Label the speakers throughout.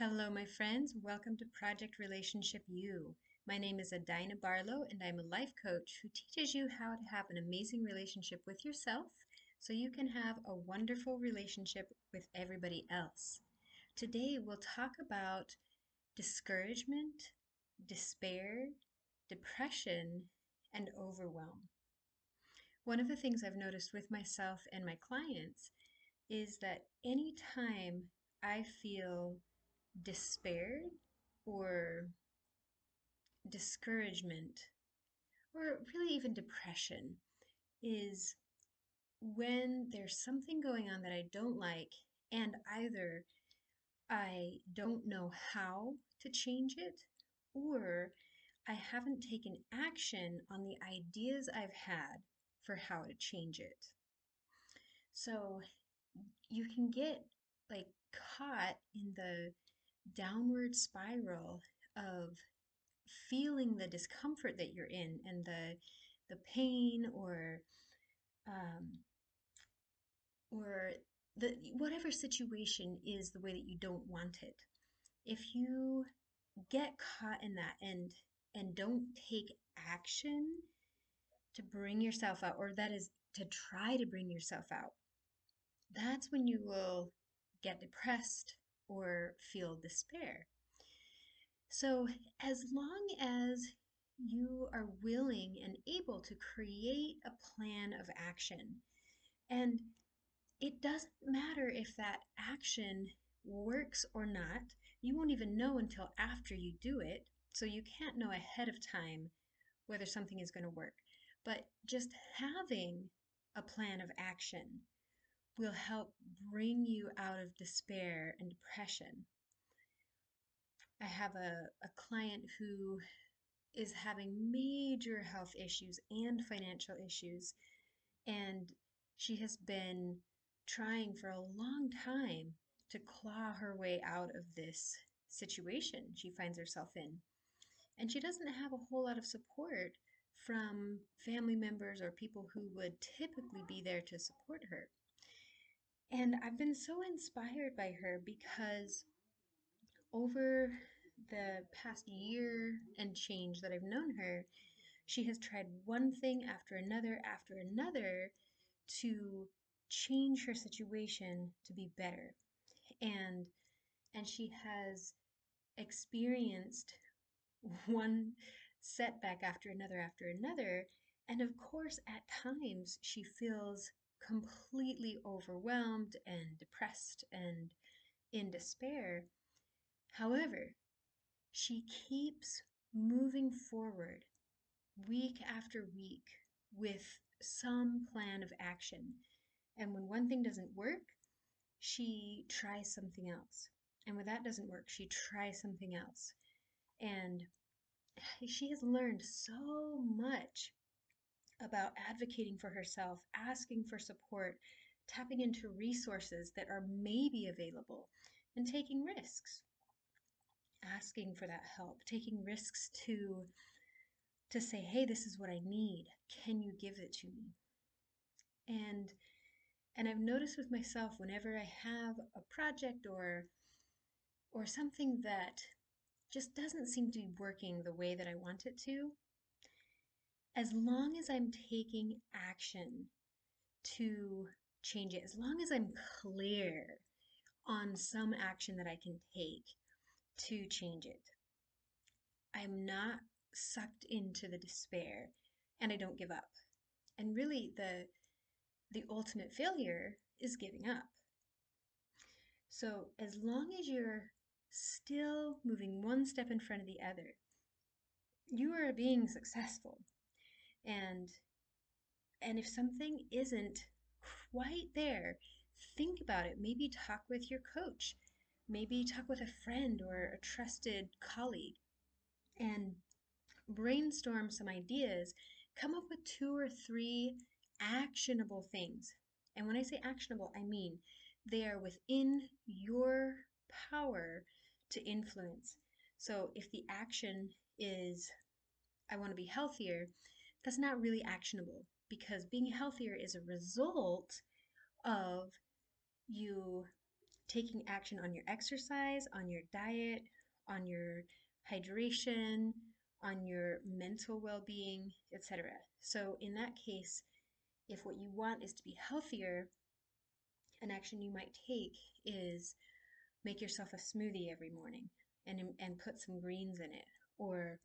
Speaker 1: Hello, my friends. Welcome to Project Relationship U. My name is Adina Barlow, and I'm a life coach who teaches you how to have an amazing relationship with yourself so you can have a wonderful relationship with everybody else. Today, we'll talk about discouragement, despair, depression, and overwhelm. One of the things I've noticed with myself and my clients is that anytime I feel despair or discouragement, or really even depression, is when there's something going on that I don't like, and either I don't know how to change it, or I haven't taken action on the ideas I've had for how to change it. So you can get like caught in the downward spiral of feeling the discomfort that you're in and the the pain or um, or the whatever situation is the way that you don't want it. If you get caught in that and and don't take action to bring yourself out or that is to try to bring yourself out that's when you will get depressed or feel despair. So, as long as you are willing and able to create a plan of action, and it doesn't matter if that action works or not, you won't even know until after you do it. So, you can't know ahead of time whether something is going to work. But just having a plan of action will help bring you out of despair and depression. I have a, a client who is having major health issues and financial issues, and she has been trying for a long time to claw her way out of this situation she finds herself in. And she doesn't have a whole lot of support from family members or people who would typically be there to support her. And I've been so inspired by her because over the past year and change that I've known her, she has tried one thing after another after another to change her situation to be better. And and she has experienced one setback after another after another and of course at times she feels completely overwhelmed and depressed and in despair. However, she keeps moving forward week after week with some plan of action. And when one thing doesn't work, she tries something else. And when that doesn't work, she tries something else. And she has learned so much about advocating for herself, asking for support, tapping into resources that are maybe available, and taking risks. Asking for that help, taking risks to to say, "Hey, this is what I need. Can you give it to me?" And and I've noticed with myself whenever I have a project or or something that just doesn't seem to be working the way that I want it to, as long as I'm taking action to change it, as long as I'm clear on some action that I can take to change it, I'm not sucked into the despair and I don't give up. And really the the ultimate failure is giving up. So as long as you're still moving one step in front of the other, you are being successful and and if something isn't quite there think about it. Maybe talk with your coach. Maybe talk with a friend or a trusted colleague and brainstorm some ideas. Come up with two or three actionable things. And when i say actionable i mean they are within your power to influence. So if the action is i want to be healthier that's not really actionable because being healthier is a result of you taking action on your exercise, on your diet, on your hydration, on your mental well being, etc. So, in that case, if what you want is to be healthier, an action you might take is make yourself a smoothie every morning and, and put some greens in it, or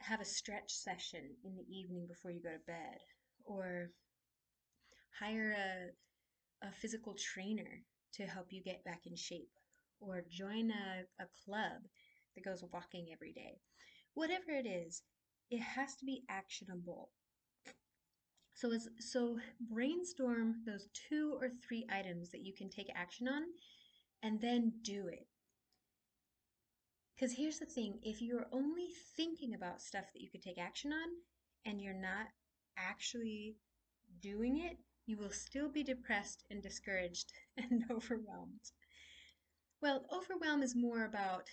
Speaker 1: have a stretch session in the evening before you go to bed, or hire a, a physical trainer to help you get back in shape, or join a, a club that goes walking every day. Whatever it is, it has to be actionable. So, as, so brainstorm those two or three items that you can take action on and then do it. Because here's the thing if you're only thinking about stuff that you could take action on and you're not actually doing it, you will still be depressed and discouraged and overwhelmed. Well, overwhelm is more about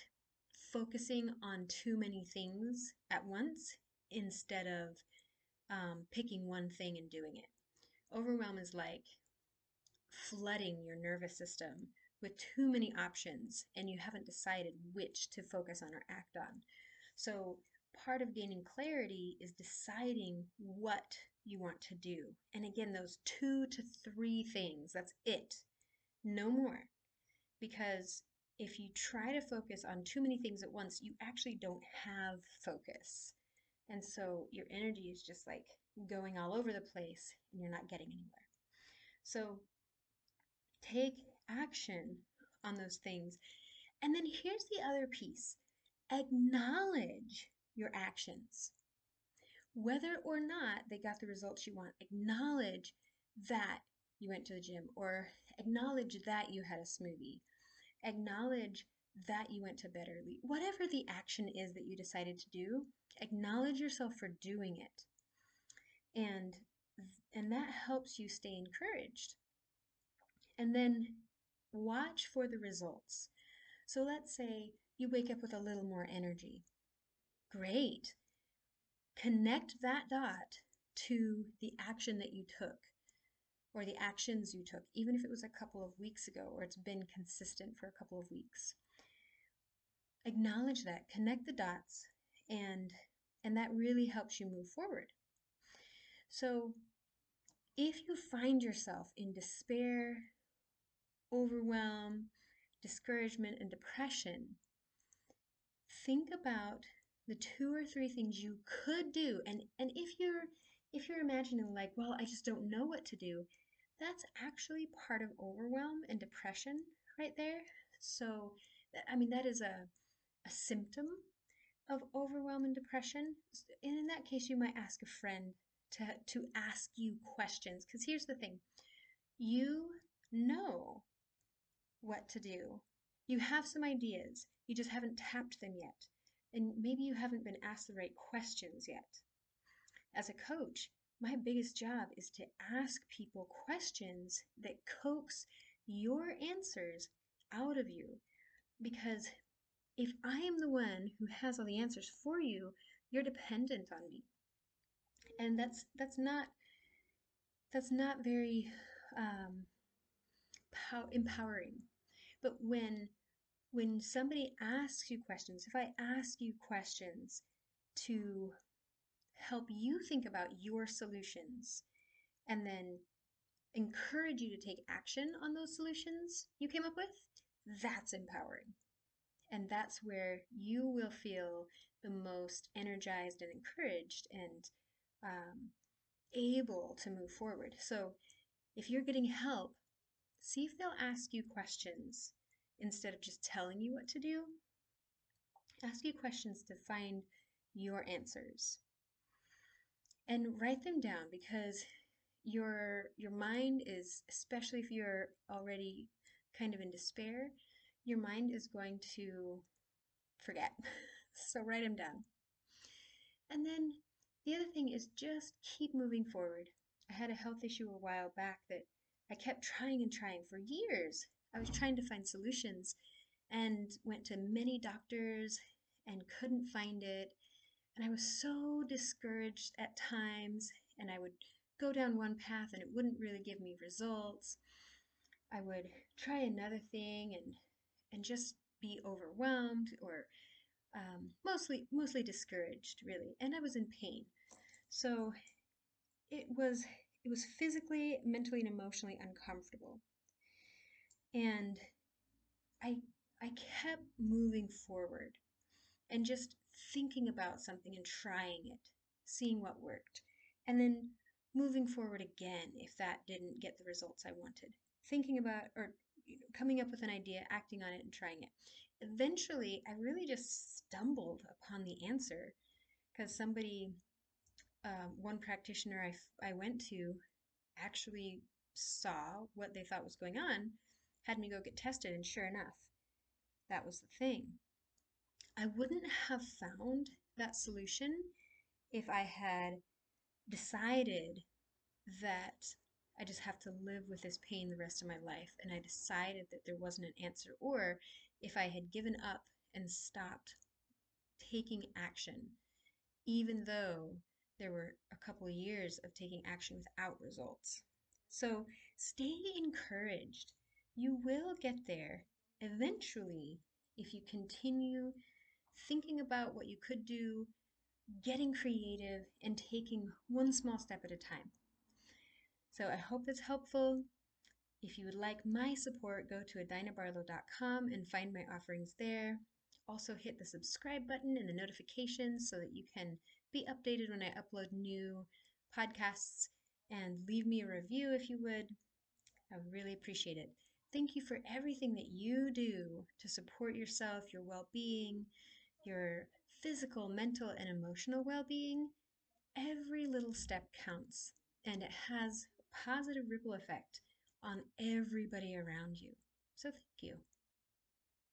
Speaker 1: focusing on too many things at once instead of um, picking one thing and doing it. Overwhelm is like flooding your nervous system with too many options and you haven't decided which to focus on or act on. So, part of gaining clarity is deciding what you want to do. And again, those two to three things, that's it, no more. Because if you try to focus on too many things at once, you actually don't have focus. And so your energy is just like going all over the place and you're not getting anywhere. So take action on those things. And then here's the other piece acknowledge your actions. Whether or not they got the results you want, acknowledge that you went to the gym or acknowledge that you had a smoothie. Acknowledge that you went to bed early. Whatever the action is that you decided to do, acknowledge yourself for doing it. And and that helps you stay encouraged. And then watch for the results. So let's say you wake up with a little more energy. Great. Connect that dot to the action that you took or the actions you took, even if it was a couple of weeks ago or it's been consistent for a couple of weeks. Acknowledge that, connect the dots, and and that really helps you move forward. So, if you find yourself in despair, overwhelm, discouragement, and depression, think about the two or three things you could do. And, and if you're if you're imagining like, well, I just don't know what to do, that's actually part of overwhelm and depression right there. So, I mean, that is a, a symptom of overwhelm and depression. And in that case, you might ask a friend to, to ask you questions. Because here's the thing you know what to do. You have some ideas, you just haven't tapped them yet. And maybe you haven't been asked the right questions yet. As a coach, my biggest job is to ask people questions that coax your answers out of you. Because if I am the one who has all the answers for you, you're dependent on me. And that's that's not that's not very um, pow- empowering. But when when somebody asks you questions, if I ask you questions to help you think about your solutions and then encourage you to take action on those solutions you came up with, that's empowering. And that's where you will feel the most energized and encouraged and um, able to move forward. So if you're getting help, see if they'll ask you questions instead of just telling you what to do. Ask you questions to find your answers. And write them down because your your mind is especially if you're already kind of in despair, your mind is going to forget. so write them down. And then the other thing is just keep moving forward. I had a health issue a while back that I kept trying and trying for years. I was trying to find solutions and went to many doctors and couldn't find it. And I was so discouraged at times, and I would go down one path and it wouldn't really give me results. I would try another thing and and just be overwhelmed or um, mostly mostly discouraged really and i was in pain so it was it was physically mentally and emotionally uncomfortable. And i i kept moving forward and just thinking about something and trying it seeing what worked and then moving forward again if that didn't get the results i wanted. Thinking about or you know, coming up with an idea acting on it and trying it. Eventually I really just stumbled upon the answer because somebody, uh, one practitioner I, I went to actually saw what they thought was going on, had me go get tested, and sure enough, that was the thing. I wouldn't have found that solution if I had decided that I just have to live with this pain the rest of my life. And I decided that there wasn't an answer. Or if I had given up and stopped taking action, even though there were a couple of years of taking action without results. So stay encouraged. You will get there eventually if you continue thinking about what you could do, getting creative, and taking one small step at a time. So I hope that's helpful. If you would like my support, go to adinabarlow.com and find my offerings there. Also, hit the subscribe button and the notifications so that you can be updated when I upload new podcasts and leave me a review if you would. I really appreciate it. Thank you for everything that you do to support yourself, your well being, your physical, mental, and emotional well being. Every little step counts and it has positive ripple effect on everybody around you. So thank you.